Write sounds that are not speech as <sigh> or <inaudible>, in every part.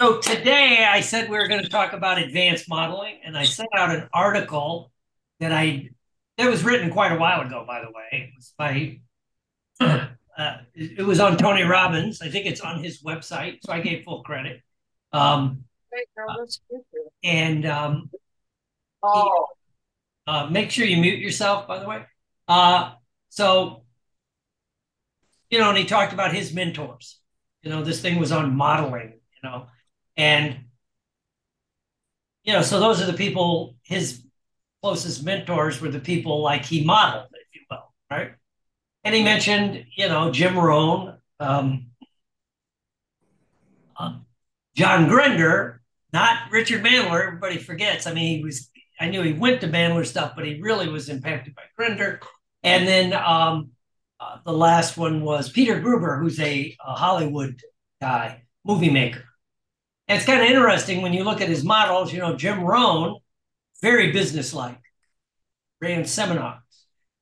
So today I said we were going to talk about advanced modeling, and I sent out an article that I that was written quite a while ago, by the way. It was by <clears throat> uh, it was on Tony Robbins. I think it's on his website, so I gave full credit. Um, and um, oh, uh, make sure you mute yourself, by the way. Uh, so, you know, and he talked about his mentors. You know, this thing was on modeling. You know, and you know, so those are the people. His closest mentors were the people like he modeled, if you will, right? And he mentioned, you know, Jim Rohn, um, uh, John Grinder, not Richard Bandler. Everybody forgets. I mean, he was. I knew he went to Bandler stuff, but he really was impacted by Grinder. And then um, uh, the last one was Peter Gruber, who's a, a Hollywood guy, movie maker. It's kind of interesting when you look at his models. You know, Jim Rohn, very businesslike, ran seminars.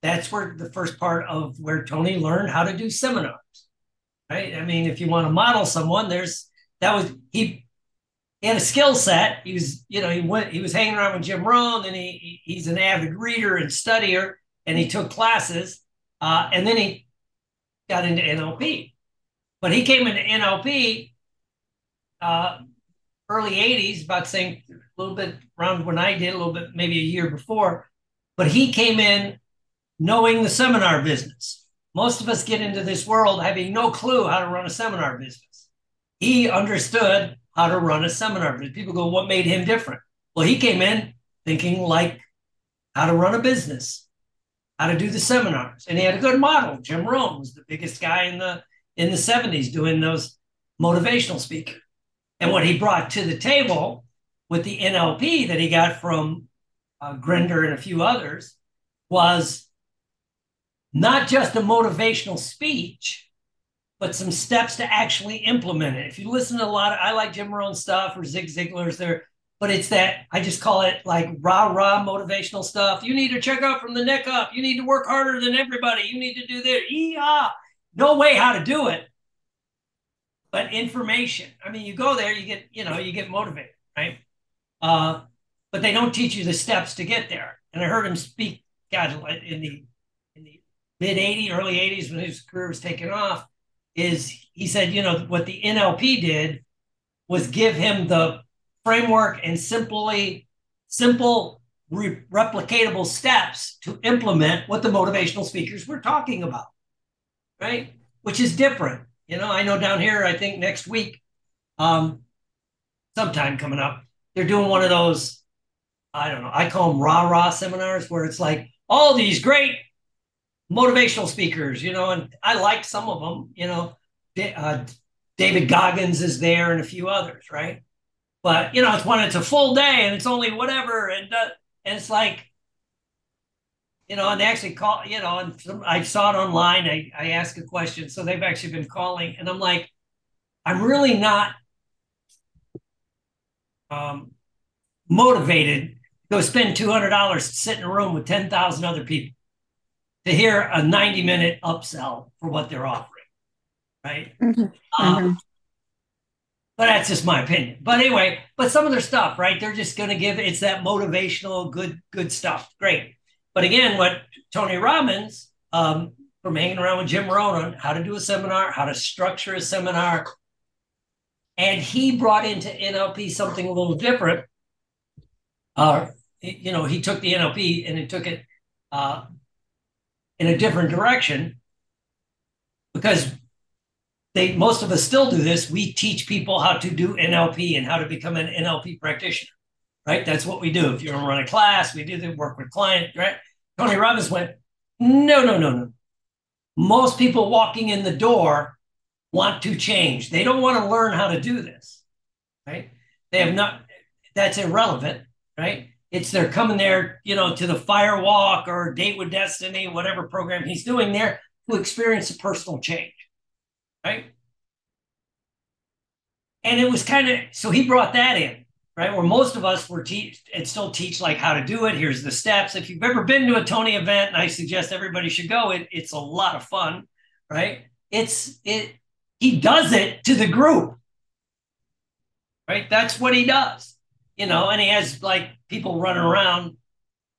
That's where the first part of where Tony learned how to do seminars, right? I mean, if you want to model someone, there's that was he. He had a skill set. He was, you know, he went. He was hanging around with Jim Rohn, and he he's an avid reader and studier, and he took classes, uh, and then he got into NLP. But he came into NLP uh, early 80s, about saying a little bit around when I did, a little bit maybe a year before. But he came in knowing the seminar business. Most of us get into this world having no clue how to run a seminar business. He understood how to run a seminar business. People go, what made him different? Well, he came in thinking like how to run a business, how to do the seminars. And he had a good model. Jim Rohn was the biggest guy in the in the 70s doing those motivational speakers. And what he brought to the table with the NLP that he got from uh, Grinder and a few others was not just a motivational speech, but some steps to actually implement it. If you listen to a lot of, I like Jim Rohn stuff or Zig Ziglar's there, but it's that I just call it like rah rah motivational stuff. You need to check out from the neck up. You need to work harder than everybody. You need to do this. Yeah, no way how to do it but information. I mean, you go there, you get, you know, you get motivated, right? Uh, but they don't teach you the steps to get there. And I heard him speak, God, in the in the mid 80s, early 80s when his career was taking off, is he said, you know, what the NLP did was give him the framework and simply simple re- replicatable steps to implement what the motivational speakers were talking about, right? Which is different you know, I know down here, I think next week, um, sometime coming up, they're doing one of those, I don't know, I call them rah rah seminars where it's like all these great motivational speakers, you know, and I like some of them, you know, uh, David Goggins is there and a few others, right? But you know, it's when it's a full day and it's only whatever, and uh, and it's like you know, and they actually call, you know, and some, I saw it online. I, I asked a question. So they've actually been calling. And I'm like, I'm really not um, motivated to go spend $200 to sit in a room with 10,000 other people to hear a 90 minute upsell for what they're offering. Right. Mm-hmm. Um, mm-hmm. But that's just my opinion. But anyway, but some of their stuff, right? They're just going to give it's that motivational, good, good stuff. Great. But again, what Tony Robbins, um, from hanging around with Jim Rohn on how to do a seminar, how to structure a seminar, and he brought into NLP something a little different. Uh, you know, he took the NLP and he took it uh, in a different direction because they most of us still do this. We teach people how to do NLP and how to become an NLP practitioner, right? That's what we do. If you're run a class, we do the work with client, right? Tony Robbins went, no, no, no, no. Most people walking in the door want to change. They don't want to learn how to do this, right? They have not, that's irrelevant, right? It's they're coming there, you know, to the fire walk or date with destiny, whatever program he's doing there to experience a personal change, right? And it was kind of, so he brought that in right? Where most of us were teach and still teach like how to do it. Here's the steps. If you've ever been to a Tony event, and I suggest everybody should go, it, it's a lot of fun, right? It's it he does it to the group. right? That's what he does, you know, and he has like people running around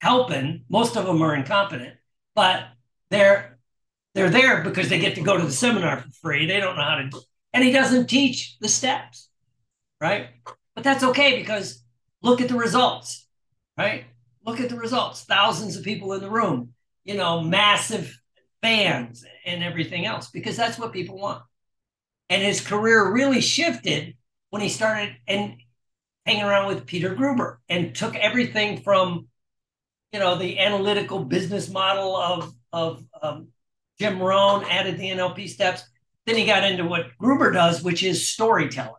helping. Most of them are incompetent, but they're they're there because they get to go to the seminar for free. They don't know how to, and he doesn't teach the steps, right? But that's okay because look at the results, right? Look at the results. Thousands of people in the room, you know, massive fans and everything else because that's what people want. And his career really shifted when he started and hanging around with Peter Gruber and took everything from, you know, the analytical business model of of um, Jim Rohn, added the NLP steps. Then he got into what Gruber does, which is storytelling.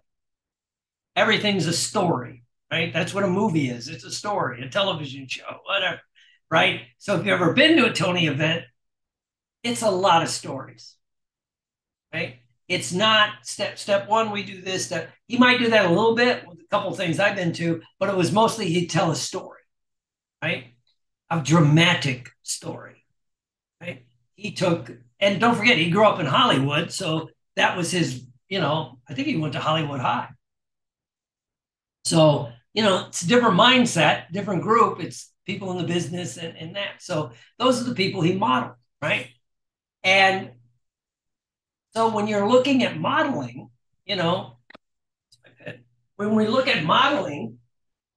Everything's a story, right? That's what a movie is. It's a story, a television show, whatever, right? So if you've ever been to a Tony event, it's a lot of stories, right? It's not step step one. We do this. Step. He might do that a little bit with a couple things I've been to, but it was mostly he'd tell a story, right? A dramatic story, right? He took, and don't forget, he grew up in Hollywood, so that was his. You know, I think he went to Hollywood High. So you know, it's a different mindset, different group. It's people in the business and, and that. So those are the people he modeled, right? And so when you're looking at modeling, you know, when we look at modeling,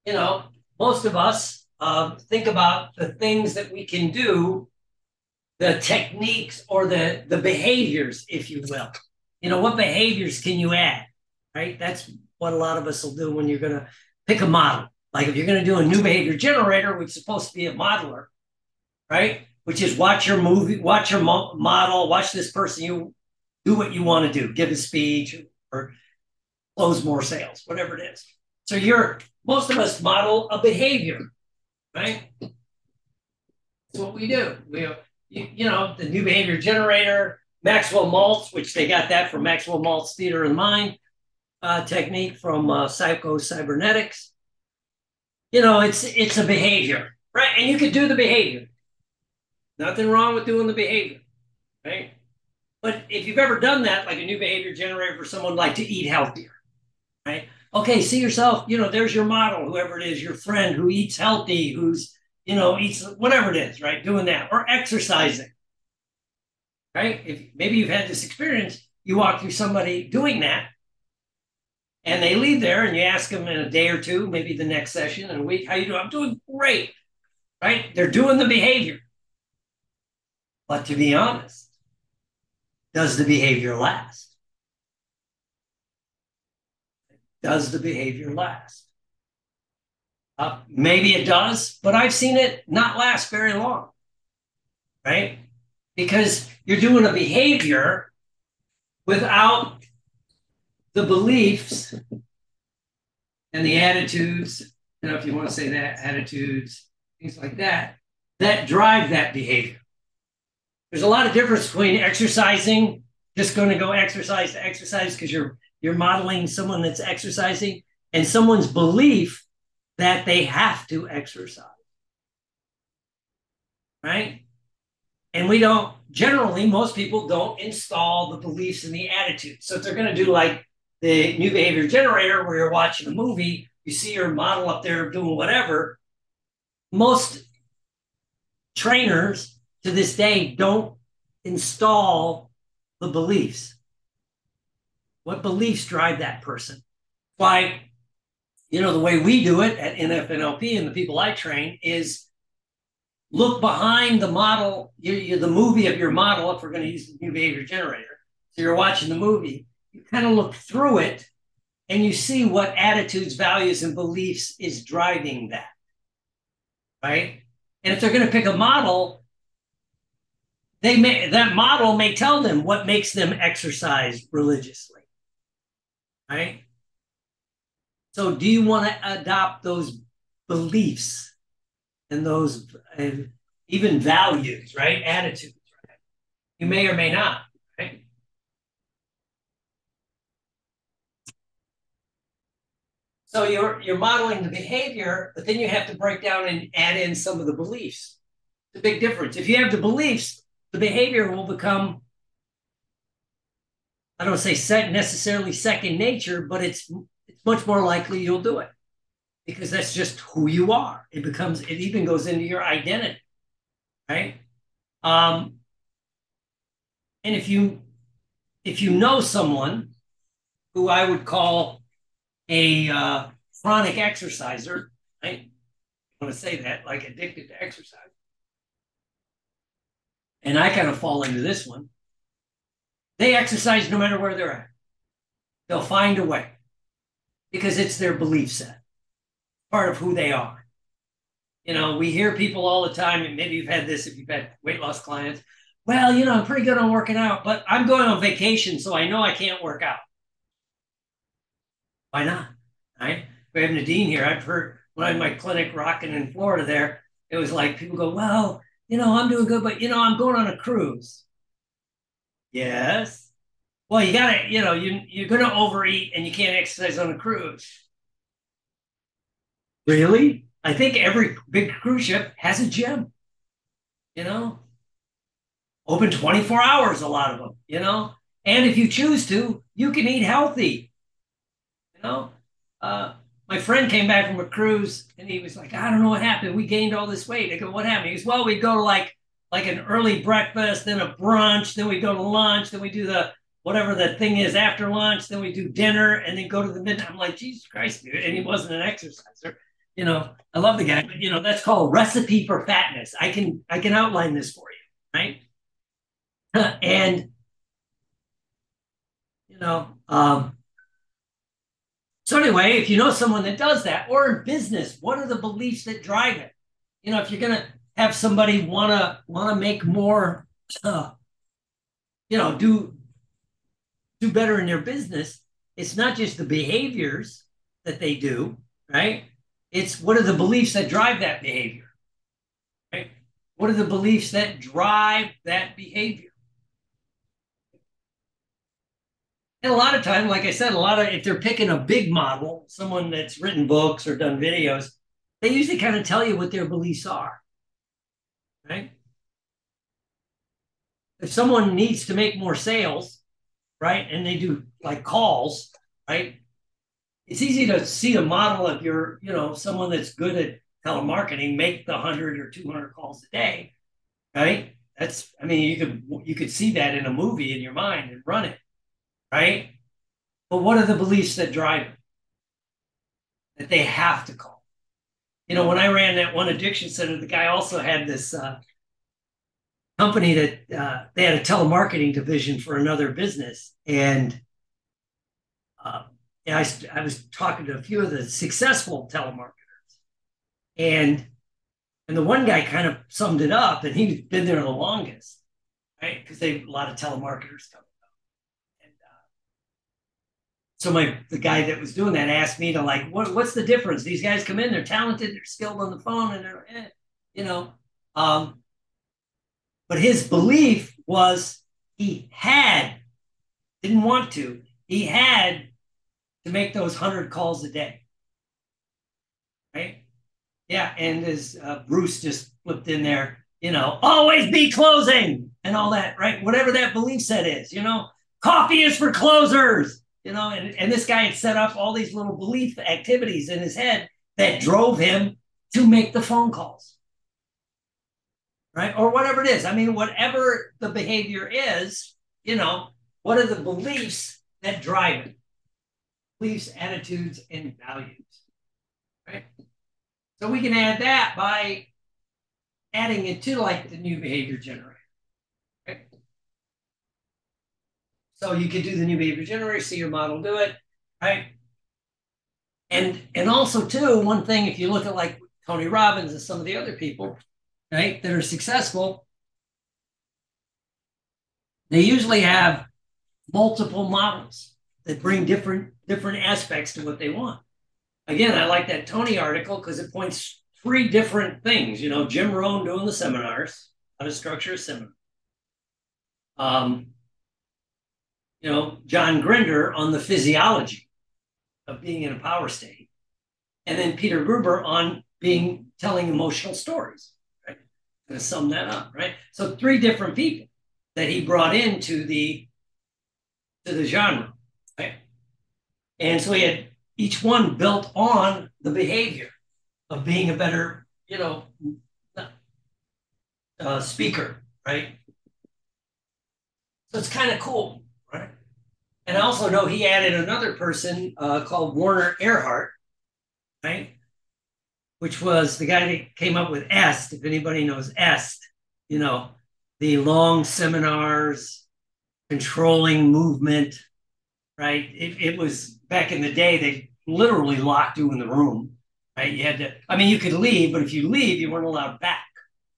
you know, most of us uh, think about the things that we can do, the techniques or the the behaviors, if you will. You know, what behaviors can you add? Right. That's what a lot of us will do when you're going to pick a model. Like if you're going to do a new behavior generator, which is supposed to be a modeler, right? Which is watch your movie, watch your mo- model, watch this person you do what you want to do, give a speech or close more sales, whatever it is. So you're most of us model a behavior, right? That's what we do. We you, you know the new behavior generator, Maxwell Maltz, which they got that from Maxwell Maltz Theater of Mind uh, technique from uh, Psycho Cybernetics. You know, it's it's a behavior, right? And you could do the behavior. Nothing wrong with doing the behavior, right? But if you've ever done that, like a new behavior generator for someone like to eat healthier, right? Okay, see yourself, you know, there's your model, whoever it is, your friend who eats healthy, who's, you know, eats whatever it is, right? Doing that or exercising, right? If maybe you've had this experience, you walk through somebody doing that and they leave there and you ask them in a day or two, maybe the next session in a week, how you doing? I'm doing great, right? They're doing the behavior. But to be honest, does the behavior last? Does the behavior last? Uh, maybe it does, but I've seen it not last very long, right? Because you're doing a behavior without the beliefs and the attitudes, you know, if you want to say that, attitudes, things like that, that drive that behavior. There's a lot of difference between exercising, just going to go exercise to exercise because you're you're modeling someone that's exercising, and someone's belief that they have to exercise. Right? And we don't generally, most people don't install the beliefs and the attitudes. So if they're going to do like the new behavior generator where you're watching a movie, you see your model up there doing whatever. Most trainers to this day don't install the beliefs. What beliefs drive that person? Why, you know, the way we do it at NFNLP and the people I train is look behind the model, you, you, the movie of your model, if we're going to use the new behavior generator. So you're watching the movie, you kind of look through it and you see what attitudes, values, and beliefs is driving that. Right? And if they're going to pick a model, they may that model may tell them what makes them exercise religiously right so do you want to adopt those beliefs and those and even values right attitudes right? you may or may not right so you're you're modeling the behavior but then you have to break down and add in some of the beliefs a big difference if you have the beliefs the behavior will become I don't say necessarily second nature, but it's it's much more likely you'll do it because that's just who you are. It becomes, it even goes into your identity, right? Um, and if you if you know someone who I would call a uh, chronic exerciser, right? I want to say that, like addicted to exercise. And I kind of fall into this one. They exercise no matter where they're at. They'll find a way because it's their belief set, part of who they are. You know, we hear people all the time, and maybe you've had this if you've had weight loss clients. Well, you know, I'm pretty good on working out, but I'm going on vacation, so I know I can't work out. Why not? Right? We have Nadine here. I've heard when I had my clinic rocking in Florida there, it was like people go, Well, you know, I'm doing good, but you know, I'm going on a cruise. Yes. Well, you gotta, you know, you you're gonna overeat and you can't exercise on a cruise. Really? I think every big cruise ship has a gym. You know, open 24 hours, a lot of them, you know. And if you choose to, you can eat healthy. Know, uh, my friend came back from a cruise and he was like, I don't know what happened. We gained all this weight. I go, what happened? He goes, well, we go to like like an early breakfast, then a brunch, then we go to lunch, then we do the whatever the thing is after lunch, then we do dinner, and then go to the midnight. I'm like, Jesus Christ, dude. And he wasn't an exerciser. You know, I love the guy, but you know, that's called recipe for fatness. I can I can outline this for you, right? <laughs> and you know, um, so anyway, if you know someone that does that, or in business, what are the beliefs that drive it? You know, if you're gonna have somebody wanna wanna make more, uh, you know, do do better in their business, it's not just the behaviors that they do, right? It's what are the beliefs that drive that behavior, right? What are the beliefs that drive that behavior? And a lot of time, like I said, a lot of if they're picking a big model, someone that's written books or done videos, they usually kind of tell you what their beliefs are. Right? If someone needs to make more sales, right, and they do like calls, right? It's easy to see a model of your, you know, someone that's good at telemarketing make the 100 or 200 calls a day, right? That's, I mean, you could you could see that in a movie in your mind and run it right? But what are the beliefs that drive it? That they have to call. You know, when I ran that one addiction center, the guy also had this uh, company that uh, they had a telemarketing division for another business. And uh, yeah, I, I was talking to a few of the successful telemarketers. And and the one guy kind of summed it up, and he'd been there the longest, right? Because they a lot of telemarketers come so my the guy that was doing that asked me to like, what, what's the difference? These guys come in, they're talented, they're skilled on the phone, and they're, eh, you know. Um, but his belief was he had, didn't want to, he had to make those hundred calls a day. Right? Yeah, and as uh, Bruce just flipped in there, you know, always be closing and all that, right? Whatever that belief set is, you know, coffee is for closers you know, and, and this guy had set up all these little belief activities in his head that drove him to make the phone calls. Right? Or whatever it is. I mean, whatever the behavior is, you know, what are the beliefs that drive it? Beliefs, attitudes, and values. Right? So we can add that by adding it to like the new behavior generator. So you could do the new behavior generator, see your model do it, right? And and also too, one thing if you look at like Tony Robbins and some of the other people, right, that are successful, they usually have multiple models that bring different different aspects to what they want. Again, I like that Tony article because it points three different things. You know, Jim Rohn doing the seminars, how to structure a seminar. Um, you know, John Grinder on the physiology of being in a power state, and then Peter Gruber on being telling emotional stories. Right, to sum that up, right? So three different people that he brought into the to the genre, right? And so he had each one built on the behavior of being a better, you know, uh, speaker, right? So it's kind of cool? And I also know he added another person uh, called Werner Erhard, right? Which was the guy that came up with EST. If anybody knows EST, you know, the long seminars, controlling movement, right? It, it was back in the day, they literally locked you in the room, right? You had to, I mean, you could leave, but if you leave, you weren't allowed back,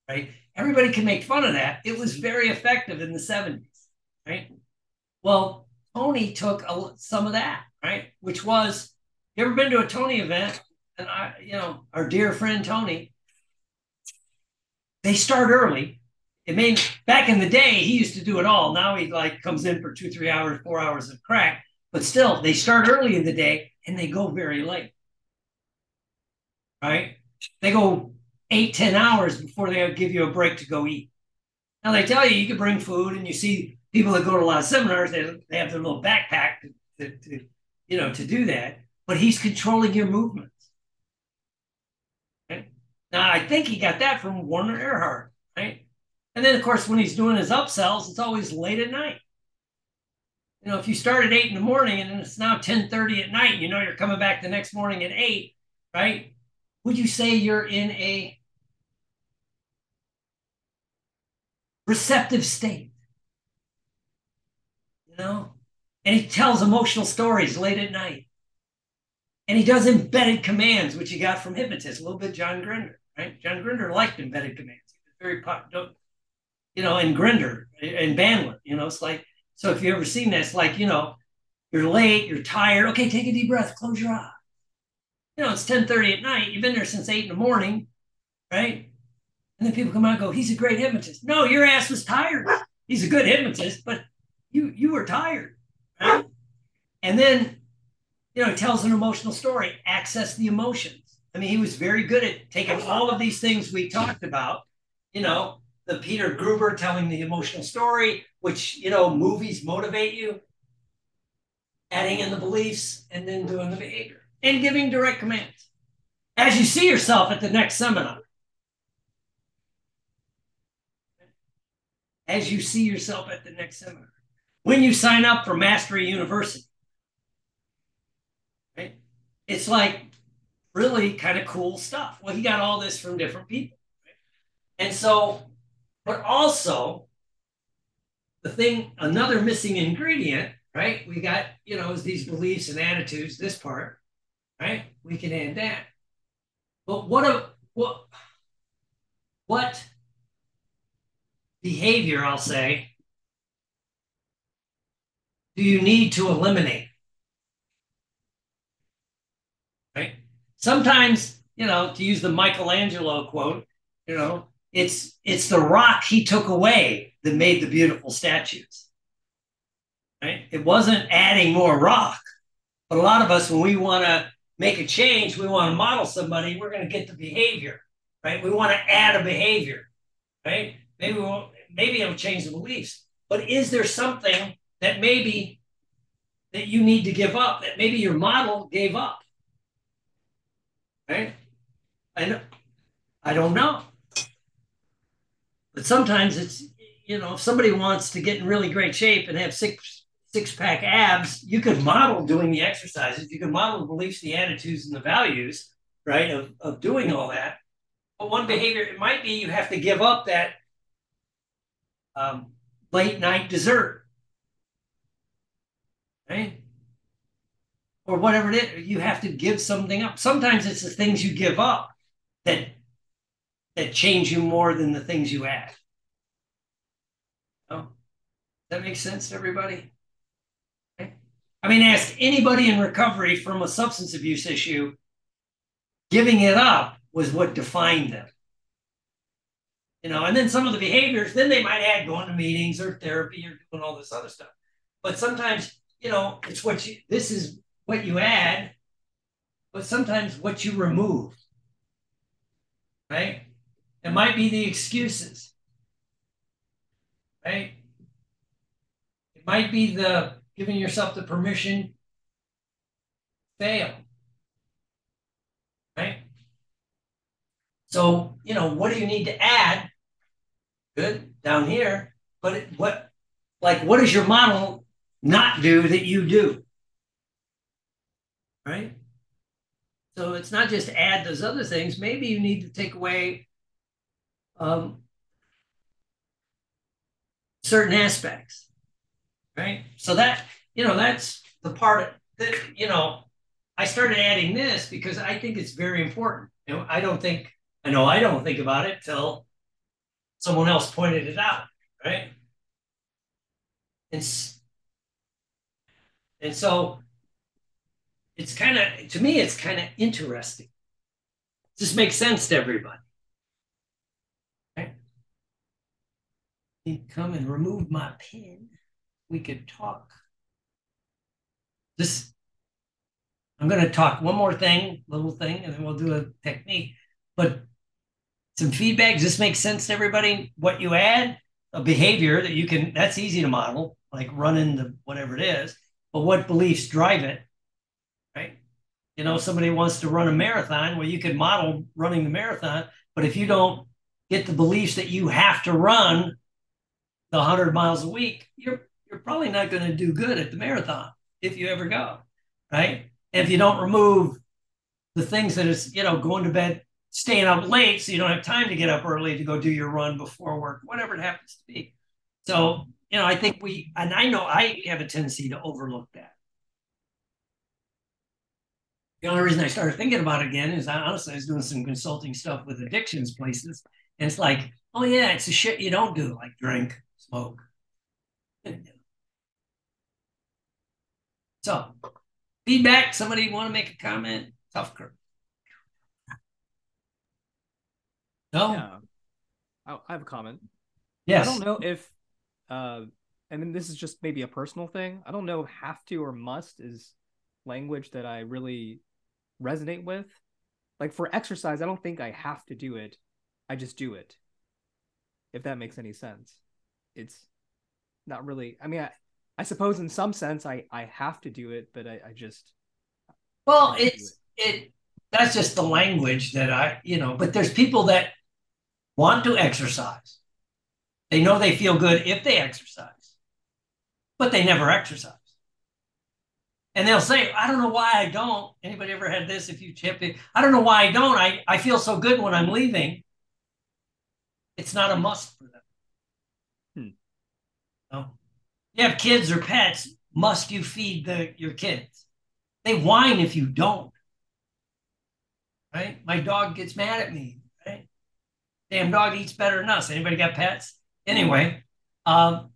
right? Everybody can make fun of that. It was very effective in the 70s, right? Well, Tony took a, some of that, right? Which was, you ever been to a Tony event? And I, you know, our dear friend Tony, they start early. It mean back in the day, he used to do it all. Now he like comes in for two, three hours, four hours of crack. But still, they start early in the day and they go very late. Right? They go eight, ten hours before they give you a break to go eat. Now they tell you you can bring food, and you see people that go to a lot of seminars, they, they have their little backpack to, to, to you know, to do that. But he's controlling your movements. Okay? Now I think he got that from Werner Erhard, right? And then of course when he's doing his upsells, it's always late at night. You know, if you start at eight in the morning and it's now 10 30 at night, you know you're coming back the next morning at eight, right? Would you say you're in a receptive state? You know? And he tells emotional stories late at night. And he does embedded commands, which he got from hypnotists, a little bit John Grinder, right? John Grinder liked embedded commands. He was very, popular, you know, and Grinder and Bandler, you know, it's like, so if you've ever seen this, like, you know, you're late, you're tired. Okay, take a deep breath, close your eyes. You know, it's 10:30 at night. You've been there since eight in the morning, right? And then people come out and go, he's a great hypnotist. No, your ass was tired. He's a good hypnotist, but you you were tired. And then, you know, he tells an emotional story, access the emotions. I mean, he was very good at taking all of these things we talked about, you know, the Peter Gruber telling the emotional story, which, you know, movies motivate you, adding in the beliefs and then doing the behavior and giving direct commands as you see yourself at the next seminar. As you see yourself at the next seminar. When you sign up for Mastery University, right? It's like really kind of cool stuff. Well, he got all this from different people. Right? And so but also, the thing, another missing ingredient, right? We got, you know, is these beliefs and attitudes, this part, right? We can add that. But what a what what behavior, I'll say, do you need to eliminate? Right? Sometimes, you know, to use the Michelangelo quote, you know, it's it's the rock he took away that made the beautiful statues. Right? It wasn't adding more rock. But a lot of us, when we want to make a change, we want to model somebody, we're going to get the behavior, right? We want to add a behavior, right? Maybe we'll, maybe it'll change the beliefs. But is there something that maybe that you need to give up, that maybe your model gave up? Right? I, I don't know. But sometimes it's, you know, if somebody wants to get in really great shape and have six six pack abs, you could model doing the exercises. You could model the beliefs, the attitudes, and the values, right, of, of doing all that. But one behavior, it might be you have to give up that um, late night dessert, right? Or whatever it is, you have to give something up. Sometimes it's the things you give up that that change you more than the things you add. Oh, that makes sense to everybody? Okay. I mean, ask anybody in recovery from a substance abuse issue, giving it up was what defined them. You know, and then some of the behaviors, then they might add going to meetings or therapy or doing all this other stuff. But sometimes, you know, it's what you, this is what you add, but sometimes what you remove. Right? It might be the excuses. Right? It might be the giving yourself the permission fail. Right? So, you know, what do you need to add? Good, down here. But it, what, like, what does your model not do that you do? Right? So it's not just add those other things. Maybe you need to take away um, certain aspects, right? So that, you know, that's the part that, you know, I started adding this because I think it's very important. Know, I don't think, I know I don't think about it till someone else pointed it out, right? And, and so it's kind of, to me, it's kind of interesting. This makes sense to everybody. Right? Come and remove my pen. We could talk. This I'm going to talk one more thing, little thing, and then we'll do a technique. But some feedback. Does this make sense to everybody? What you add, a behavior that you can, that's easy to model, like running the whatever it is. But what beliefs drive it? You know, somebody wants to run a marathon, well, you could model running the marathon. But if you don't get the beliefs that you have to run the 100 miles a week, you're, you're probably not going to do good at the marathon if you ever go, right? if you don't remove the things that is, you know, going to bed, staying up late so you don't have time to get up early to go do your run before work, whatever it happens to be. So, you know, I think we, and I know I have a tendency to overlook that. The only reason I started thinking about it again is I honestly I was doing some consulting stuff with addictions places. And it's like, oh yeah, it's the shit you don't do, like drink, smoke. So Feedback? Somebody want to make a comment? Tough curve. No. Yeah. I have a comment. Yes. I don't know if, uh, and then this is just maybe a personal thing. I don't know if have to or must is language that I really resonate with. Like for exercise, I don't think I have to do it. I just do it. If that makes any sense. It's not really, I mean, I, I suppose in some sense I I have to do it, but I, I just well, it's it. it that's just the language that I you know. But there's people that want to exercise. They know they feel good if they exercise, but they never exercise. And they'll say, I don't know why I don't. Anybody ever had this? If you chip it, I don't know why I don't. I, I feel so good when I'm leaving. It's not a must for them. Hmm. No you have kids or pets, must you feed the your kids? They whine if you don't. Right? My dog gets mad at me. Right? Damn dog eats better than us. Anybody got pets? Anyway, um,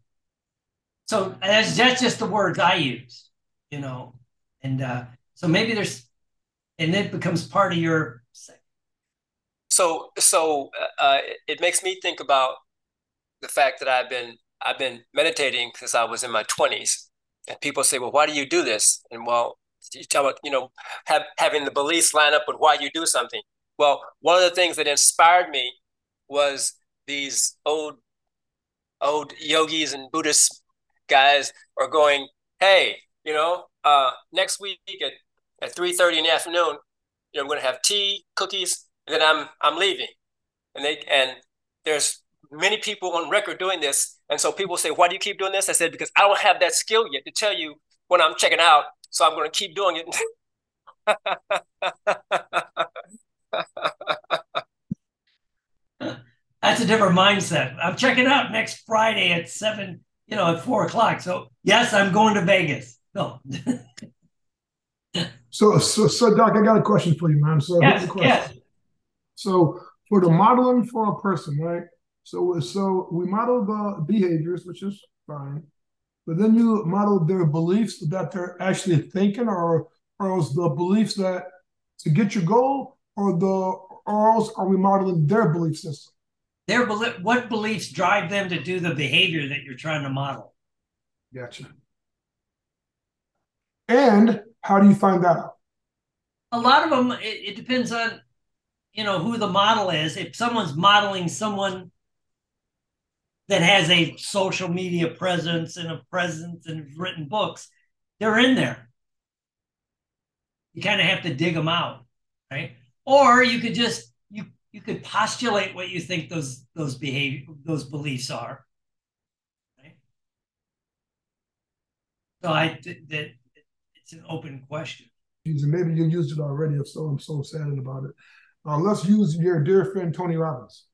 so that's that's just the words I use, you know, and uh, so maybe there's, and it becomes part of your. So so uh, it makes me think about the fact that I've been I've been meditating since I was in my 20s. And people say, well, why do you do this? And well, you talk about, you know, have, having the beliefs line up with why you do something. Well, one of the things that inspired me was these old, old yogis and Buddhist guys are going, hey, you know, uh, next week at, at 3.30 in the afternoon, you know, I'm going to have tea, cookies, and then I'm, I'm leaving. And they, and there's many people on record doing this. And so people say, why do you keep doing this? I said, because I don't have that skill yet to tell you when I'm checking out. So I'm going to keep doing it. <laughs> That's a different mindset. I'm checking out next Friday at seven, you know, at four o'clock. So yes, I'm going to Vegas. No. <laughs> so, so, so, Doc, I got a question for you, man. So, yes, yes. So, for the modeling for a person, right? So so we model the behaviors, which is fine, but then you model their beliefs that they're actually thinking, or or else the beliefs that to get your goal, or the or else are we modeling their belief system? Their belief, what beliefs drive them to do the behavior that you're trying to model? Gotcha. And how do you find that out? A lot of them, it, it depends on, you know, who the model is. If someone's modeling someone that has a social media presence and a presence and written books, they're in there. You kind of have to dig them out, right? Or you could just you you could postulate what you think those those behavior those beliefs are. Right? So I that it's an open question. Maybe you used it already. If so, I'm so saddened about it. Uh, let's use your dear friend Tony Robbins.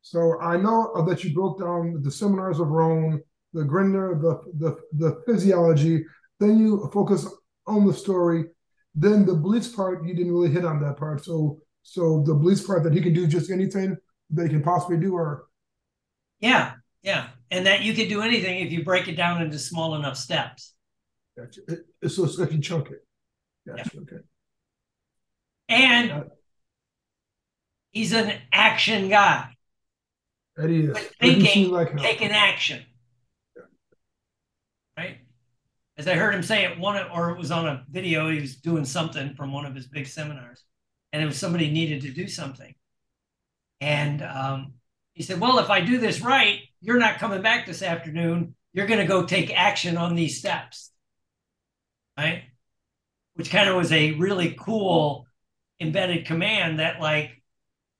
So I know that you broke down the seminars of Rohn, the Grinder, the, the, the physiology. Then you focus on the story. Then the beliefs part, you didn't really hit on that part. So so the beliefs part that he can do just anything that he can possibly do, or yeah, yeah, and that you can do anything if you break it down into small enough steps. Gotcha. So I can chunk it, gotcha. Yeah. Okay. And uh, he's an action guy. That is. thinking, like taking action. Right? As I heard him say it one or it was on a video, he was doing something from one of his big seminars. And it was somebody needed to do something. And um, he said, Well, if I do this right, you're not coming back this afternoon. You're going to go take action on these steps. Right? Which kind of was a really cool embedded command that, like,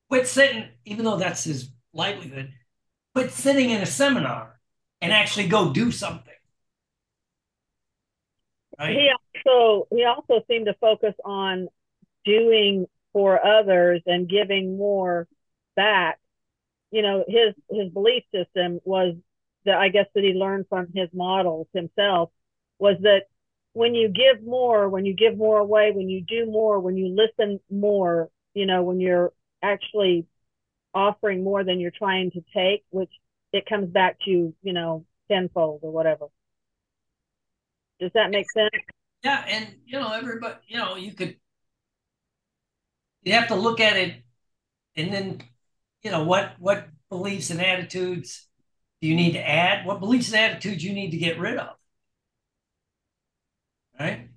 quit sitting, even though that's his livelihood, quit sitting in a seminar and actually go do something. Right? He also he also seemed to focus on doing for others and giving more back. You know, his his belief system was that I guess that he learned from his models himself was that when you give more, when you give more away, when you do more, when you listen more, you know, when you're actually offering more than you're trying to take, which it comes back to, you know, tenfold or whatever. Does that make sense? Yeah, and you know, everybody, you know, you could you have to look at it and then you know what what beliefs and attitudes do you need to add? What beliefs and attitudes you need to get rid of? Right?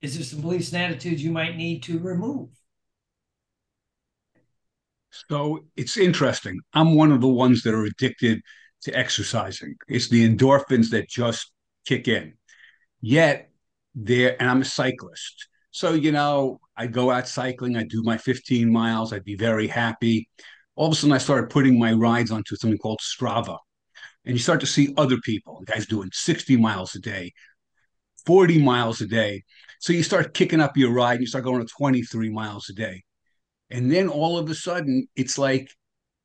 Is there some beliefs and attitudes you might need to remove? So it's interesting. I'm one of the ones that are addicted to exercising. It's the endorphins that just kick in. Yet there, and I'm a cyclist. So, you know, I go out cycling, I do my 15 miles, I'd be very happy. All of a sudden, I started putting my rides onto something called Strava. And you start to see other people, guys doing 60 miles a day, 40 miles a day. So you start kicking up your ride and you start going to 23 miles a day. And then all of a sudden, it's like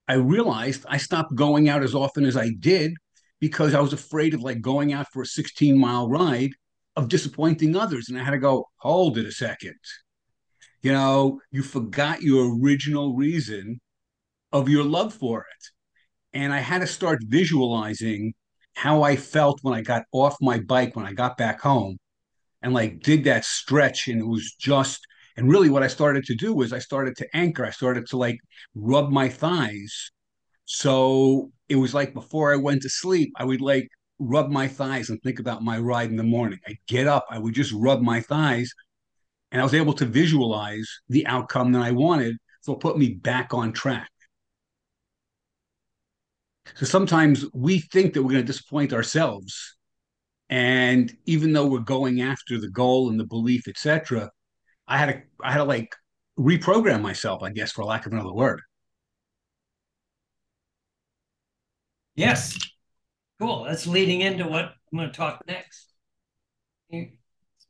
I realized I stopped going out as often as I did because I was afraid of like going out for a 16 mile ride of disappointing others. And I had to go, hold it a second. You know, you forgot your original reason of your love for it. And I had to start visualizing how I felt when I got off my bike, when I got back home and like did that stretch. And it was just and really, what I started to do was I started to anchor. I started to like rub my thighs. So it was like before I went to sleep, I would like rub my thighs and think about my ride in the morning. I'd get up, I would just rub my thighs, and I was able to visualize the outcome that I wanted. So it put me back on track. So sometimes we think that we're going to disappoint ourselves. And even though we're going after the goal and the belief, etc., I had to I had to like reprogram myself, I guess, for lack of another word. Yes. Cool. That's leading into what I'm going to talk next. This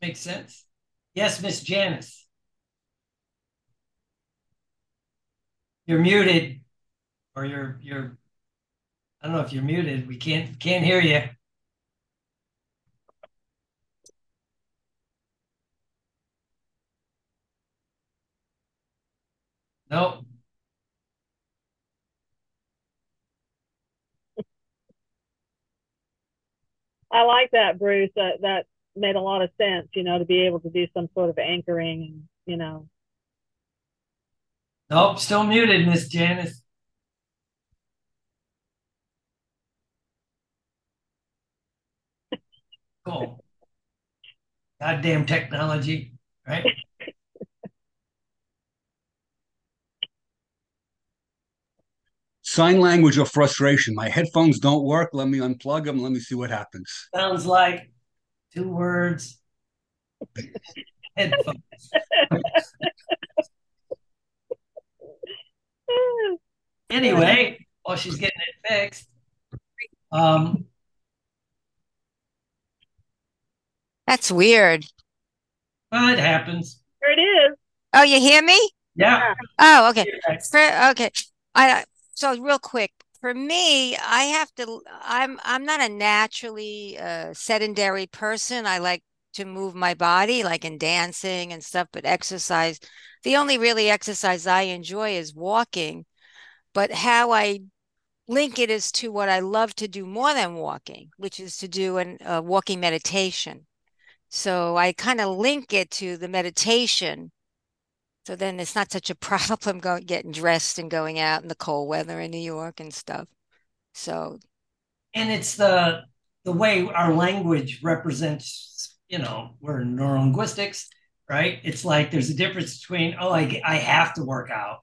makes sense. Yes, Miss Janice. You're muted, or you're you're. I don't know if you're muted. We can't can't hear you. Nope. I like that, Bruce. That that made a lot of sense, you know, to be able to do some sort of anchoring and, you know. Nope, still muted, Miss Janice. Cool. Goddamn technology, right? sign language of frustration. My headphones don't work. Let me unplug them. Let me see what happens. Sounds like two words. headphones. <laughs> anyway, while she's getting it fixed, um, That's weird. well, it happens. There it is. Oh, you hear me? Yeah. Oh, okay. For, okay. I so real quick. For me, I have to I'm I'm not a naturally uh sedentary person. I like to move my body like in dancing and stuff, but exercise. The only really exercise I enjoy is walking. But how I link it is to what I love to do more than walking, which is to do an uh, walking meditation. So I kind of link it to the meditation. So then it's not such a <laughs> problem going getting dressed and going out in the cold weather in New York and stuff. So and it's the the way our language represents you know we're neurolinguistics right it's like there's a difference between oh i, I have to work out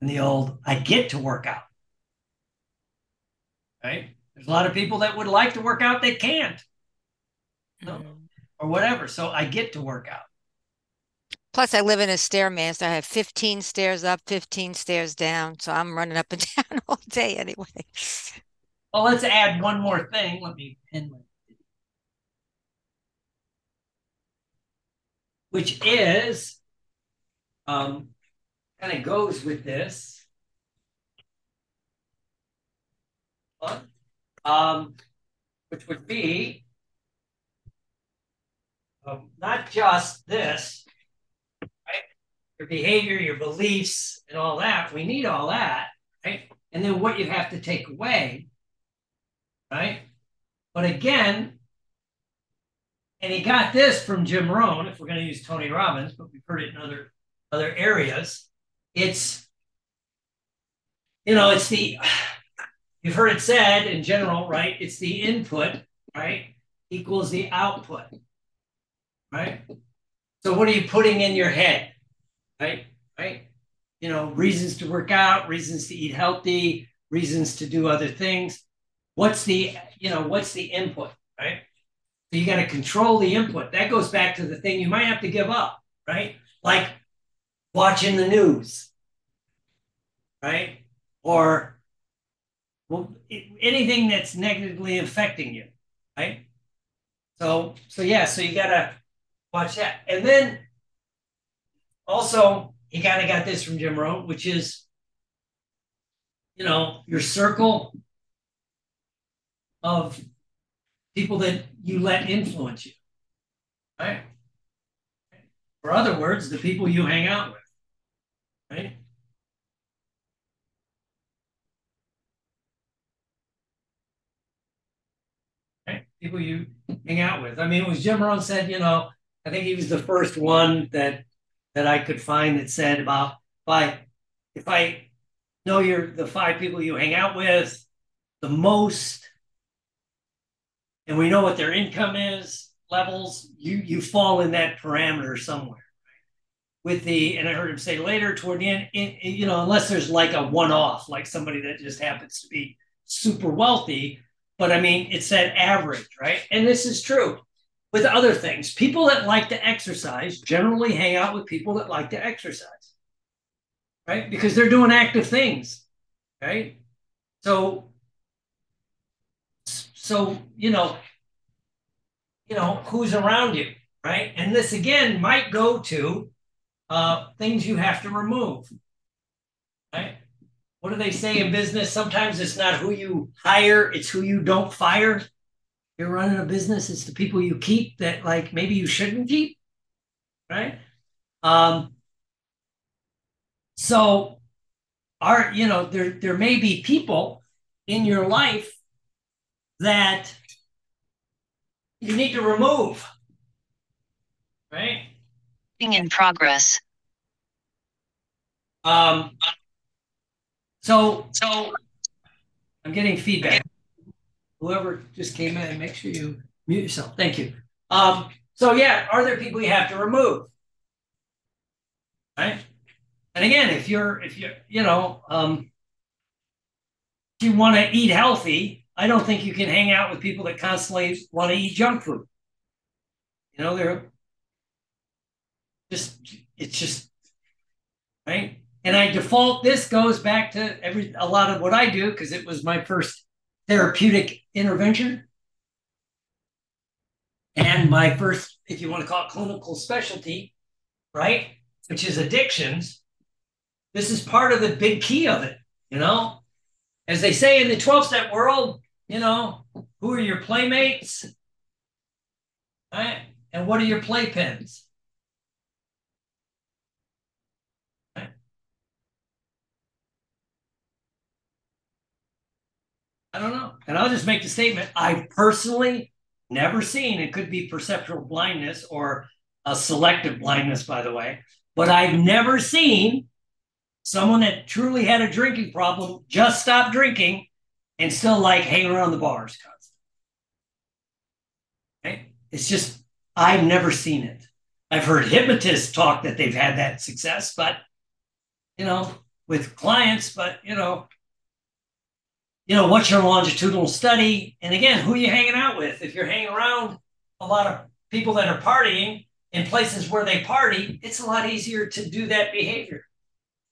and the old i get to work out right there's a lot of people that would like to work out they can't No. mm. Or whatever so i get to work out plus I live in a stairmaster. I have 15 stairs up, 15 stairs down. So I'm running up and <laughs> down all day anyway. well let's add one more thing let me pin my which is um, kind of goes with this. Um, which would be um, not just this, right? Your behavior, your beliefs, and all that. We need all that, right? And then what you have to take away, right? But again, and he got this from Jim Rohn, if we're going to use Tony Robbins, but we've heard it in other other areas. It's you know, it's the you've heard it said in general, right? It's the input, right, equals the output, right? So what are you putting in your head, right? Right? You know, reasons to work out, reasons to eat healthy, reasons to do other things. What's the you know what's the input, right? So you got to control the input. That goes back to the thing you might have to give up, right? Like watching the news, right? Or well, anything that's negatively affecting you, right? So, so yeah, so you got to watch that. And then also, he kind of got this from Jim Rohn, which is, you know, your circle of people that you let influence you, right? Or other words, the people you hang out with? Right? People you hang out with. I mean, it was Jim Rohn said, you know, I think he was the first one that that I could find that said about if I if I know you're the five people you hang out with the most and we know what their income is levels you you fall in that parameter somewhere. With the and i heard him say later toward the end in, in, you know unless there's like a one-off like somebody that just happens to be super wealthy. But i mean it's that average right? And this is true with other things. People that like to exercise generally hang out with people that like to exercise right? Because they're doing active things right? So so you know you know who's around you right? And this again might go to uh, things you have to remove right? What do they say in business? Sometimes it's not who you hire it's who you don't fire you're running a business it's the people you keep that like maybe you shouldn't keep right um so are you know there there may be people in your life that you need to remove. Right? In progress. Um, so, so I'm getting feedback. Whoever just came in, make sure you mute yourself. Thank you. Um, so yeah, are there people you have to remove? Right? And again, if you're if you're, you know, um, if you want to eat healthy, I don't think you can hang out with people that constantly want to eat junk food. You know, they're just, it's just, right? And I default this goes back to every a lot of what I do because it was my first therapeutic intervention and my first, if you want to call it clinical specialty, right, which is addictions. This is part of the big key of it, you know. As they say in the 12 step world, you know, who are your playmates? Right? And what are your playpens? Right? I don't know. And I'll just make the statement I've personally never seen, it could be perceptual blindness or a selective blindness, by the way, but I've never seen someone that truly had a drinking problem just stop drinking and still like hang around the bars constantly. It's just, I've never seen it. I've heard hypnotists talk that they've had that success, but you know, with clients, but you know, you know, what's your longitudinal study? And again, who are you hanging out with? If you're hanging around a lot of people that are partying in places where they party, it's a lot easier to do that behavior,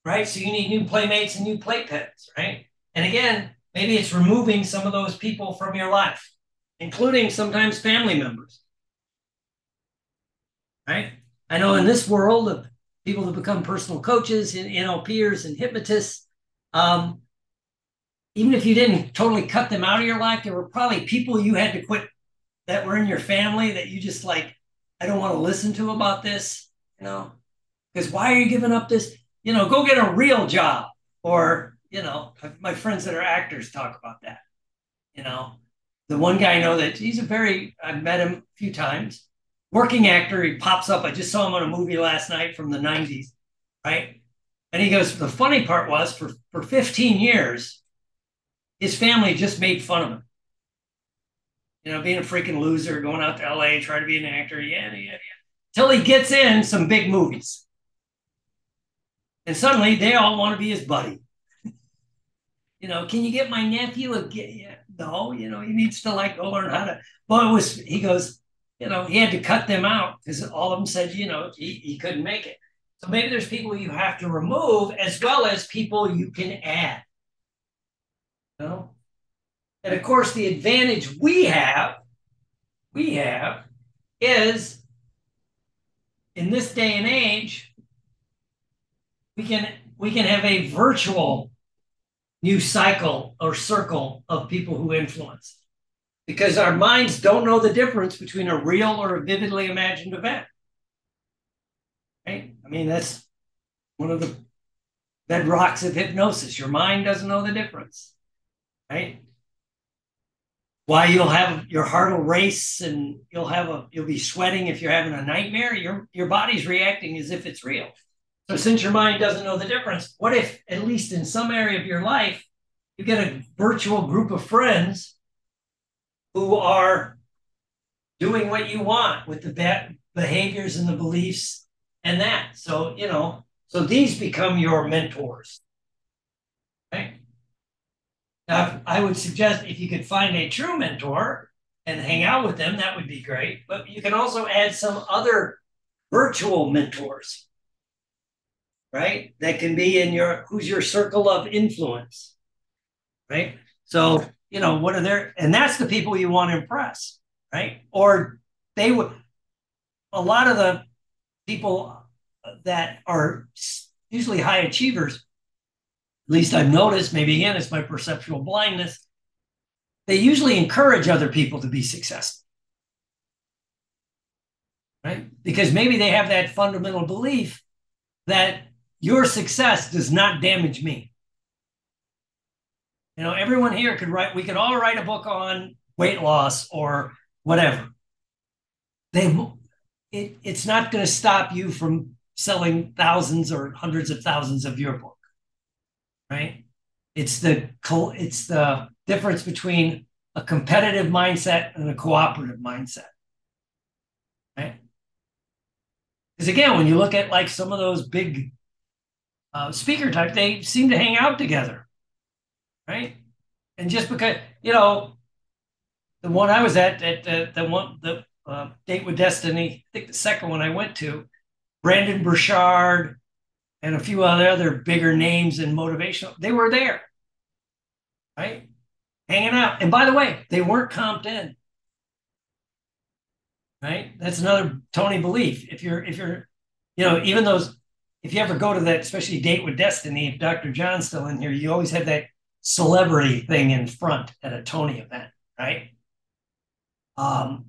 right? So you need new playmates and new playpens, right? And again, maybe it's removing some of those people from your life, including sometimes family members, right? I know in this world of people that become personal coaches and NLPers and hypnotists, um, even if you didn't totally cut them out of your life, there were probably people you had to quit that were in your family that you just like, I don't want to listen to about this, you know, because why are you giving up this? You know, go get a real job. Or, you know, my friends that are actors talk about that. You know, the one guy I know that he's a very, I've met him a few times, working actor. He pops up. I just saw him on a movie last night from the 90s, right? And he goes, the funny part was for, for 15 years, his family just made fun of him. You know, being a freaking loser, going out to LA, trying to be an actor, yeah, yeah, yeah. Till he gets in some big movies. And suddenly they all want to be his buddy. <laughs> you know, can you get my nephew a yeah, no, you know, he needs to like go learn how to well it was he goes, you know, he had to cut them out because all of them said, you know, he, he couldn't make it. So maybe there's people you have to remove as well as people you can add. No. And of course, the advantage we have, we have, is in this day and age, we can we can have a virtual new cycle or circle of people who influence because our minds don't know the difference between a real or a vividly imagined event. Right? I mean, that's one of the bedrocks of hypnosis. Your mind doesn't know the difference right? Why you'll have your heart will race and you'll have a you'll be sweating if you're having a nightmare. Your your body's reacting as if it's real. So since your mind doesn't know the difference, what if at least in some area of your life you get a virtual group of friends who are doing what you want with the bad behaviors and the beliefs and that. So, you know, so these become your mentors. Right? Now, I would suggest if you could find a true mentor and hang out with them, that would be great. But you can also add some other virtual mentors, right? That can be in your who's your circle of influence, right? So, you know, what are their, and that's the people you want to impress, right? Or they would, a lot of the people that are usually high achievers least I've noticed, maybe again, it's my perceptual blindness, they usually encourage other people to be successful. Right? Because maybe they have that fundamental belief that your success does not damage me. You know, everyone here could write, we could all write a book on weight loss or whatever. They, it, it's not going to stop you from selling thousands or hundreds of thousands of your book right? It's the it's the difference between a competitive mindset and a cooperative mindset, right? Because again, when you look at like some of those big uh, speaker type, they seem to hang out together, right? And just because you know, the one I was at, at the, the one the uh, date with destiny, I think the second one I went to, Brendon Burchard, and a few other bigger names in motivational. They were there, right? Hanging out. And by the way, they weren't comped in. Right? That's another Tony belief. If you're, if you're, you know, even those, if you ever go to that, especially Date with Destiny, if Dr. John's still in here, you always have that celebrity thing in front at a Tony event, right? Um,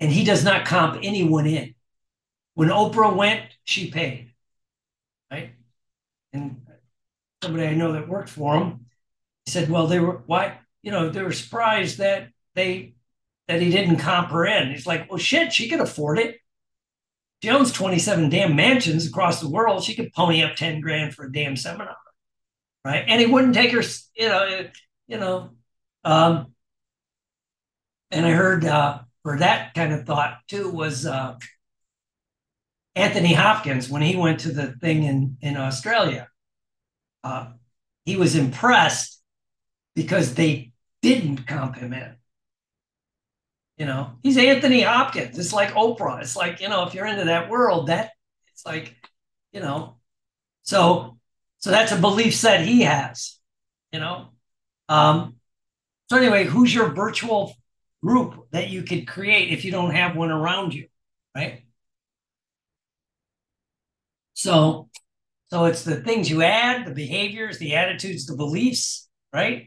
and he does not comp anyone in. When Oprah went, she paid, right? And somebody I know that worked for him said, "Well, they were why you know they were surprised that they that he didn't comp her in." He's like, "Well, shit, she could afford it. She owns twenty seven damn mansions across the world. She could pony up ten grand for a damn seminar, right?" And he wouldn't take her, you know, you know. Um, and I heard uh, for that kind of thought too was uh, Anthony Hopkins when he went to the thing in in Australia. Uh, he was impressed because they didn't comp him in. You know, he's Anthony Hopkins. It's like Oprah. It's like you know, if you're into that world, that it's like, you know, so so that's a belief set he has. You know, um, so anyway, who's your virtual group that you could create if you don't have one around you, right? So, so it's the things you add, the behaviors, the attitudes, the beliefs, right?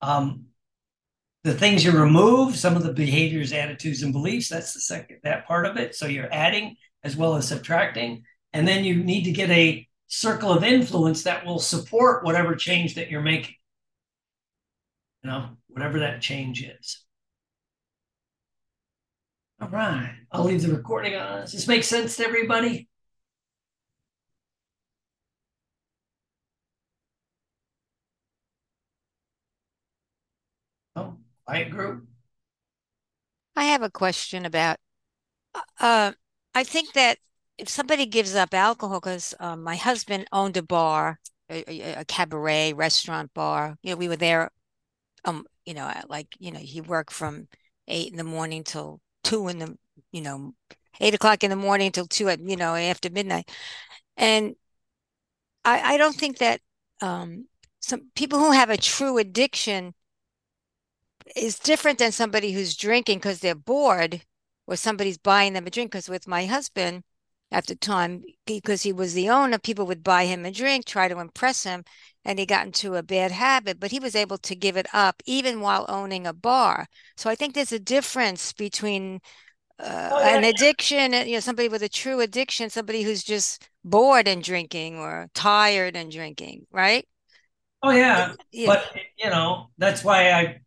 Um, the things you remove, some of the behaviors, attitudes, and beliefs. That's the second that part of it. So you're adding as well as subtracting, and then you need to get a circle of influence that will support whatever change that you're making. You know, whatever that change is. All right, I'll leave the recording on. Does this make sense to everybody? Group. I have a question about. Uh, I think that if somebody gives up alcohol, because um, my husband owned a bar, a, a, a cabaret restaurant bar. You know, we were there. Um, you know, like you know, he worked from eight in the morning till two in the, you know, eight o'clock in the morning till two at, you know, after midnight. And I, I don't think that um, some people who have a true addiction is different than somebody who's drinking because they're bored or somebody's buying them a drink. Because with my husband, at the time, because he was the owner, people would buy him a drink, try to impress him, and he got into a bad habit, but he was able to give it up even while owning a bar. So I think there's a difference between uh, oh, yeah. an addiction, you know, somebody with a true addiction, somebody who's just bored and drinking or tired and drinking, right? Oh yeah, yeah. but you know that's why I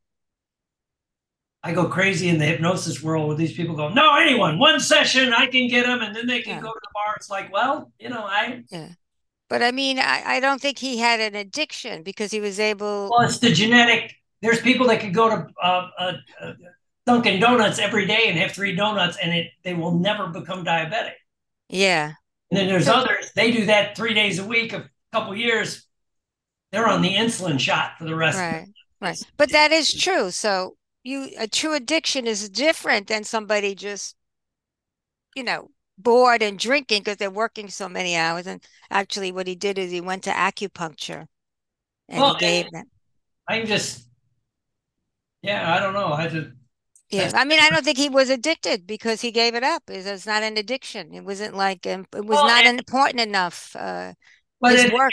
I go crazy in the hypnosis world where these people go, no, anyone, one session, I can get them, and then they can yeah. go to the bar. It's like, well, you know, I yeah. But I mean, I, I don't think he had an addiction because he was able. Well, it's the genetic. There's people that could go to uh, uh, uh, Dunkin' Donuts every day and have three donuts, and it they will never become diabetic. Yeah. And then there's so, others. They do that three days a week, a couple years. They're on the insulin shot for the rest. Right. Right. But that is true. So you a true addiction is different than somebody just, you know, bored and drinking because they're working so many hours. And actually, what he did is he went to acupuncture, and well, he gave them. I'm just, yeah, I don't know. I just. Yeah, I mean, I don't think he was addicted because he gave it up. It was not an addiction. It wasn't like um, it was well, not and, important enough. Uh, but his it, work.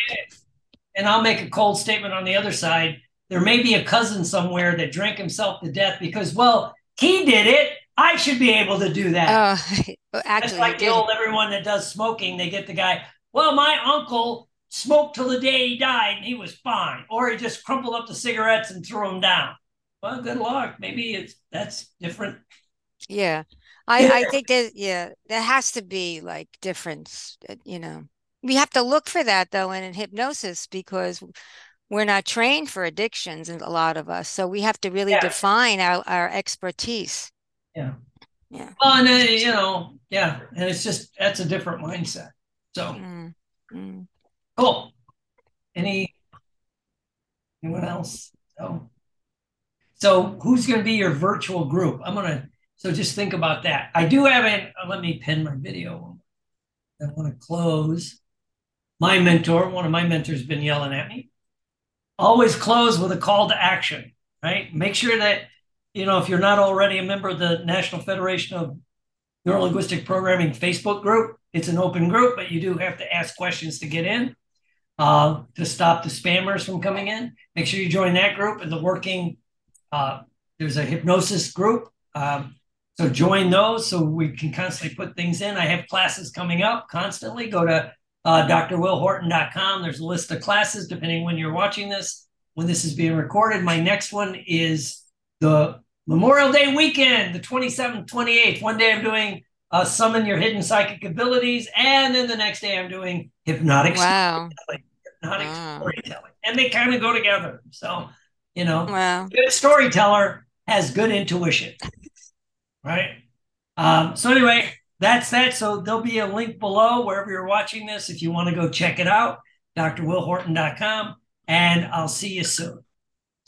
And I'll make a cold statement on the other side. There may be a cousin somewhere that drank himself to death because, well, he did it. I should be able to do that. <laughs> Uh, actually, That's like the old everyone that does smoking. They get the guy. Well, my uncle smoked till the day he died, and he was fine, or he just crumpled up the cigarettes and threw them down. Well, good luck. Maybe it's that's different. Yeah, I I think that yeah, there has to be like difference. Uh, you know, we have to look for that though in, in hypnosis because we're not trained for addictions, and a lot of us. So we have to really yeah. define our our expertise. Yeah. Yeah. Well, and then, you know, yeah, and it's just that's a different mindset. So mm, mm. cool. Any anyone else? So so who's going to be your virtual group? I'm going to So just think about that. I do have an, uh, let me pin my video. I want to close. My mentor, one of my mentors, been yelling at me. Always close with a call to action, right? Make sure that, you know, if you're not already a member of the National Federation of Neurolinguistic Programming Facebook group, it's an open group, but you do have to ask questions to get in uh, to stop the spammers from coming in. Make sure you join that group and the working. Uh, there's a hypnosis group. Um, so join those so we can constantly put things in. I have classes coming up constantly. Go to uh, drwillhorton.com. There's a list of classes depending when you're watching this. When this is being recorded, my next one is the Memorial Day weekend, the 27th, 28th. One day I'm doing uh, summon your hidden psychic abilities, and then the next day I'm doing hypnotic Wow. storytelling. Hypnotic Wow. storytelling, and they kind of go together. So you know, Wow. good storyteller has good intuition, right? Um, so anyway, that's that. So there'll be a link below wherever you're watching this if you want to go check it out, drwillhorton.com, and I'll see you soon.